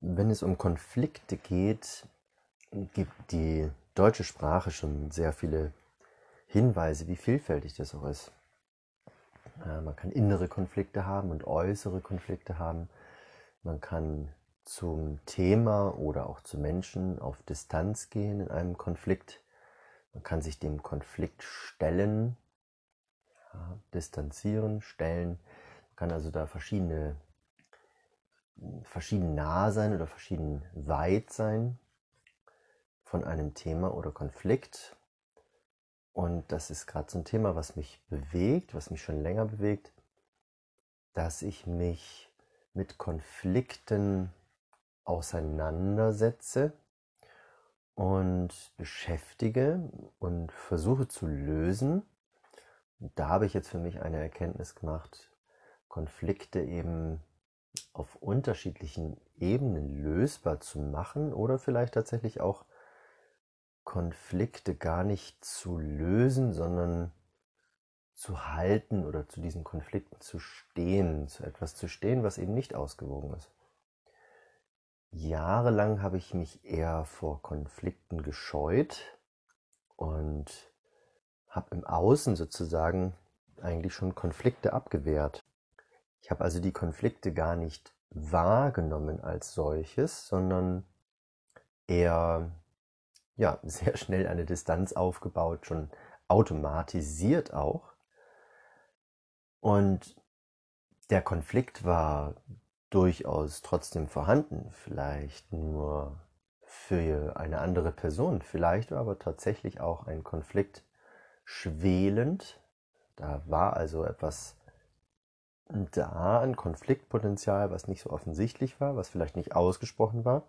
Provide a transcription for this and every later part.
Wenn es um Konflikte geht, gibt die deutsche Sprache schon sehr viele Hinweise, wie vielfältig das auch ist. Man kann innere Konflikte haben und äußere Konflikte haben. Man kann zum Thema oder auch zu Menschen auf Distanz gehen in einem Konflikt. Man kann sich dem Konflikt stellen, ja, distanzieren, stellen. Man kann also da verschiedene verschieden nah sein oder verschieden weit sein von einem Thema oder Konflikt. Und das ist gerade so ein Thema, was mich bewegt, was mich schon länger bewegt, dass ich mich mit Konflikten auseinandersetze und beschäftige und versuche zu lösen. Und da habe ich jetzt für mich eine Erkenntnis gemacht, Konflikte eben auf unterschiedlichen Ebenen lösbar zu machen oder vielleicht tatsächlich auch Konflikte gar nicht zu lösen, sondern zu halten oder zu diesen Konflikten zu stehen, zu etwas zu stehen, was eben nicht ausgewogen ist. Jahrelang habe ich mich eher vor Konflikten gescheut und habe im Außen sozusagen eigentlich schon Konflikte abgewehrt. Ich habe also die Konflikte gar nicht wahrgenommen als solches, sondern eher ja, sehr schnell eine Distanz aufgebaut, schon automatisiert auch. Und der Konflikt war durchaus trotzdem vorhanden, vielleicht nur für eine andere Person, vielleicht war aber tatsächlich auch ein Konflikt schwelend. Da war also etwas da ein Konfliktpotenzial, was nicht so offensichtlich war, was vielleicht nicht ausgesprochen war,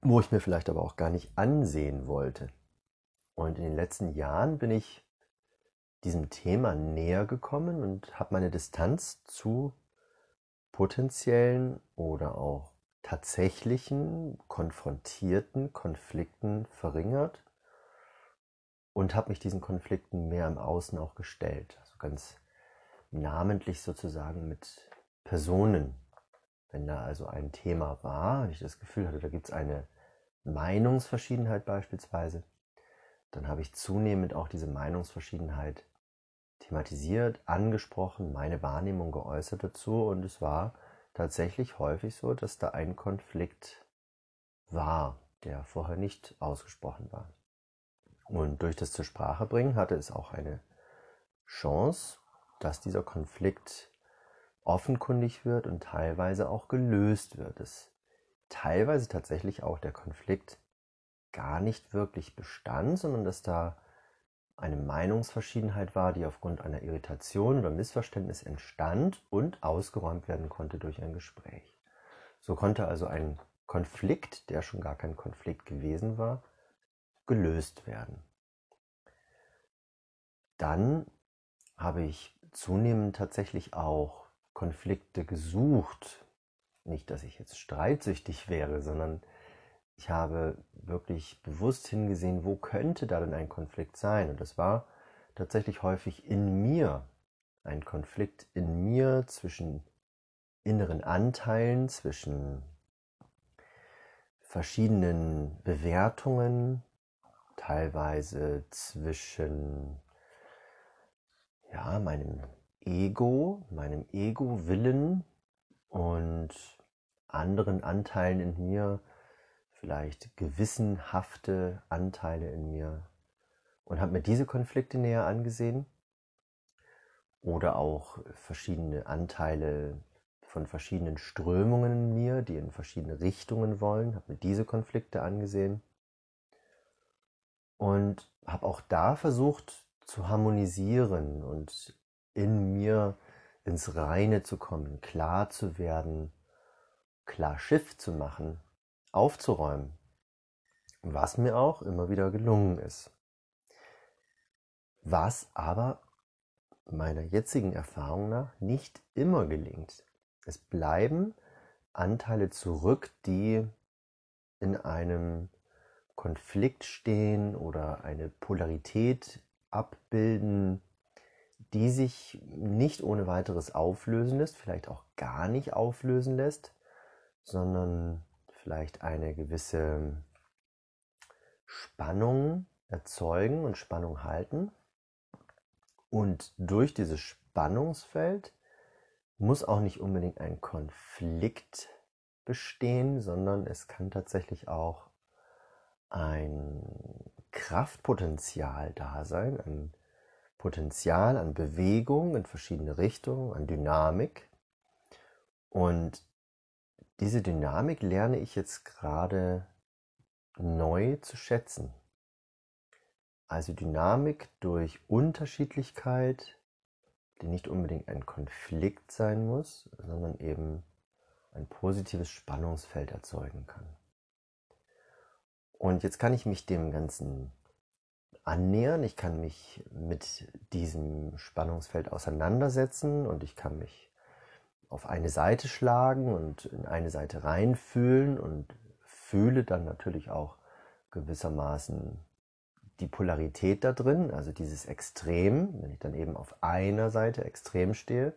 wo ich mir vielleicht aber auch gar nicht ansehen wollte. Und in den letzten Jahren bin ich diesem Thema näher gekommen und habe meine Distanz zu potenziellen oder auch tatsächlichen konfrontierten Konflikten verringert und habe mich diesen Konflikten mehr im Außen auch gestellt. Also ganz namentlich sozusagen mit Personen. Wenn da also ein Thema war ich das Gefühl hatte, da gibt es eine Meinungsverschiedenheit beispielsweise, dann habe ich zunehmend auch diese Meinungsverschiedenheit thematisiert, angesprochen, meine Wahrnehmung geäußert dazu und es war tatsächlich häufig so, dass da ein Konflikt war, der vorher nicht ausgesprochen war. Und durch das zur Sprache bringen hatte es auch eine Chance, dass dieser Konflikt offenkundig wird und teilweise auch gelöst wird. Es teilweise tatsächlich auch der Konflikt gar nicht wirklich bestand, sondern dass da eine Meinungsverschiedenheit war, die aufgrund einer Irritation oder Missverständnis entstand und ausgeräumt werden konnte durch ein Gespräch. So konnte also ein Konflikt, der schon gar kein Konflikt gewesen war, gelöst werden. Dann habe ich zunehmend tatsächlich auch Konflikte gesucht. Nicht, dass ich jetzt streitsüchtig wäre, sondern ich habe wirklich bewusst hingesehen, wo könnte da denn ein Konflikt sein. Und das war tatsächlich häufig in mir. Ein Konflikt in mir zwischen inneren Anteilen, zwischen verschiedenen Bewertungen, teilweise zwischen ja, meinem Ego, meinem Ego-Willen und anderen Anteilen in mir, vielleicht gewissenhafte Anteile in mir und habe mir diese Konflikte näher angesehen oder auch verschiedene Anteile von verschiedenen Strömungen in mir, die in verschiedene Richtungen wollen, habe mir diese Konflikte angesehen und habe auch da versucht zu harmonisieren und in mir ins Reine zu kommen, klar zu werden, klar Schiff zu machen, aufzuräumen, was mir auch immer wieder gelungen ist. Was aber meiner jetzigen Erfahrung nach nicht immer gelingt. Es bleiben Anteile zurück, die in einem Konflikt stehen oder eine Polarität abbilden, die sich nicht ohne weiteres auflösen lässt, vielleicht auch gar nicht auflösen lässt, sondern vielleicht eine gewisse Spannung erzeugen und Spannung halten. Und durch dieses Spannungsfeld muss auch nicht unbedingt ein Konflikt bestehen, sondern es kann tatsächlich auch ein Kraftpotenzial da sein, ein Potenzial an Bewegung in verschiedene Richtungen, an Dynamik. Und diese Dynamik lerne ich jetzt gerade neu zu schätzen. Also Dynamik durch Unterschiedlichkeit, die nicht unbedingt ein Konflikt sein muss, sondern eben ein positives Spannungsfeld erzeugen kann. Und jetzt kann ich mich dem Ganzen annähern, ich kann mich mit diesem Spannungsfeld auseinandersetzen und ich kann mich auf eine Seite schlagen und in eine Seite reinfühlen und fühle dann natürlich auch gewissermaßen die Polarität da drin, also dieses Extrem, wenn ich dann eben auf einer Seite extrem stehe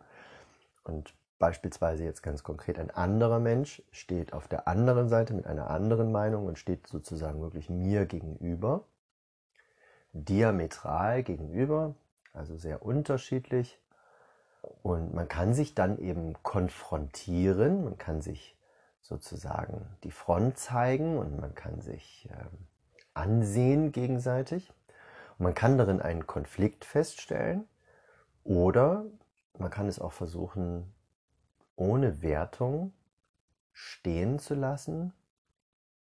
und beispielsweise jetzt ganz konkret ein anderer Mensch steht auf der anderen Seite mit einer anderen Meinung und steht sozusagen wirklich mir gegenüber, diametral gegenüber, also sehr unterschiedlich. Und man kann sich dann eben konfrontieren, man kann sich sozusagen die Front zeigen und man kann sich äh, ansehen gegenseitig. Und man kann darin einen Konflikt feststellen oder man kann es auch versuchen, ohne Wertung stehen zu lassen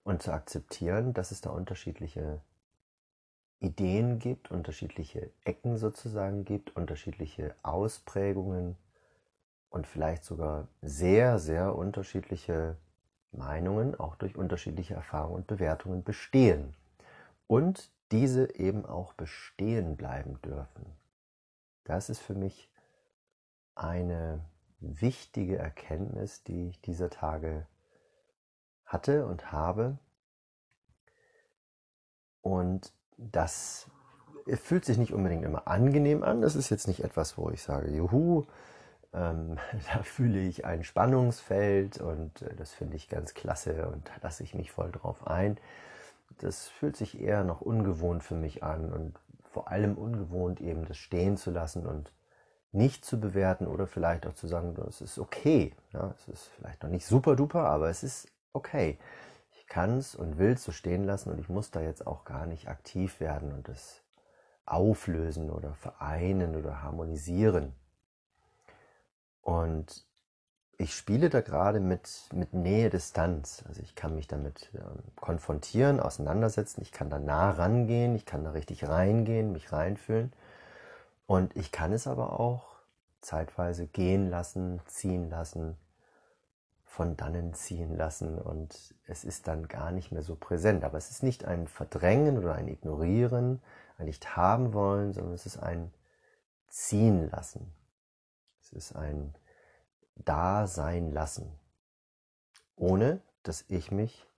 und zu akzeptieren, dass es da unterschiedliche Ideen gibt, unterschiedliche Ecken sozusagen gibt, unterschiedliche Ausprägungen und vielleicht sogar sehr, sehr unterschiedliche Meinungen auch durch unterschiedliche Erfahrungen und Bewertungen bestehen. Und diese eben auch bestehen bleiben dürfen. Das ist für mich eine wichtige Erkenntnis, die ich dieser Tage hatte und habe. Und das fühlt sich nicht unbedingt immer angenehm an. Das ist jetzt nicht etwas, wo ich sage, juhu, ähm, da fühle ich ein Spannungsfeld und äh, das finde ich ganz klasse und da lasse ich mich voll drauf ein. Das fühlt sich eher noch ungewohnt für mich an und vor allem ungewohnt eben das stehen zu lassen und nicht zu bewerten oder vielleicht auch zu sagen, es ist okay. Ja, es ist vielleicht noch nicht super duper, aber es ist okay. Ich kann es und will es so stehen lassen und ich muss da jetzt auch gar nicht aktiv werden und es auflösen oder vereinen oder harmonisieren. Und ich spiele da gerade mit, mit Nähe, Distanz. Also ich kann mich damit ähm, konfrontieren, auseinandersetzen, ich kann da nah rangehen, ich kann da richtig reingehen, mich reinfühlen. Und ich kann es aber auch zeitweise gehen lassen, ziehen lassen, von dannen ziehen lassen und es ist dann gar nicht mehr so präsent. Aber es ist nicht ein Verdrängen oder ein Ignorieren, ein nicht haben wollen, sondern es ist ein ziehen lassen. Es ist ein Dasein lassen, ohne dass ich mich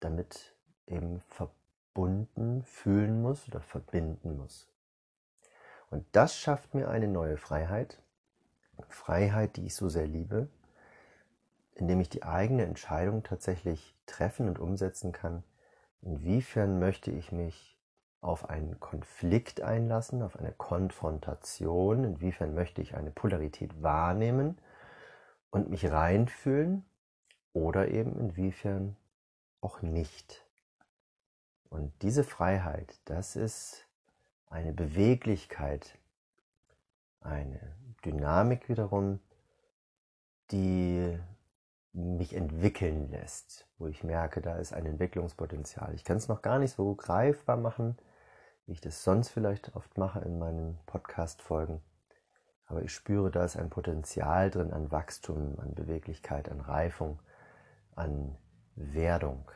damit eben verbunden fühlen muss oder verbinden muss. Und das schafft mir eine neue Freiheit, Freiheit, die ich so sehr liebe, indem ich die eigene Entscheidung tatsächlich treffen und umsetzen kann, inwiefern möchte ich mich auf einen Konflikt einlassen, auf eine Konfrontation, inwiefern möchte ich eine Polarität wahrnehmen und mich reinfühlen? Oder eben inwiefern auch nicht. Und diese Freiheit, das ist eine Beweglichkeit, eine Dynamik wiederum, die mich entwickeln lässt, wo ich merke, da ist ein Entwicklungspotenzial. Ich kann es noch gar nicht so greifbar machen, wie ich das sonst vielleicht oft mache in meinen Podcast-Folgen. Aber ich spüre, da ist ein Potenzial drin an Wachstum, an Beweglichkeit, an Reifung, an Werdung.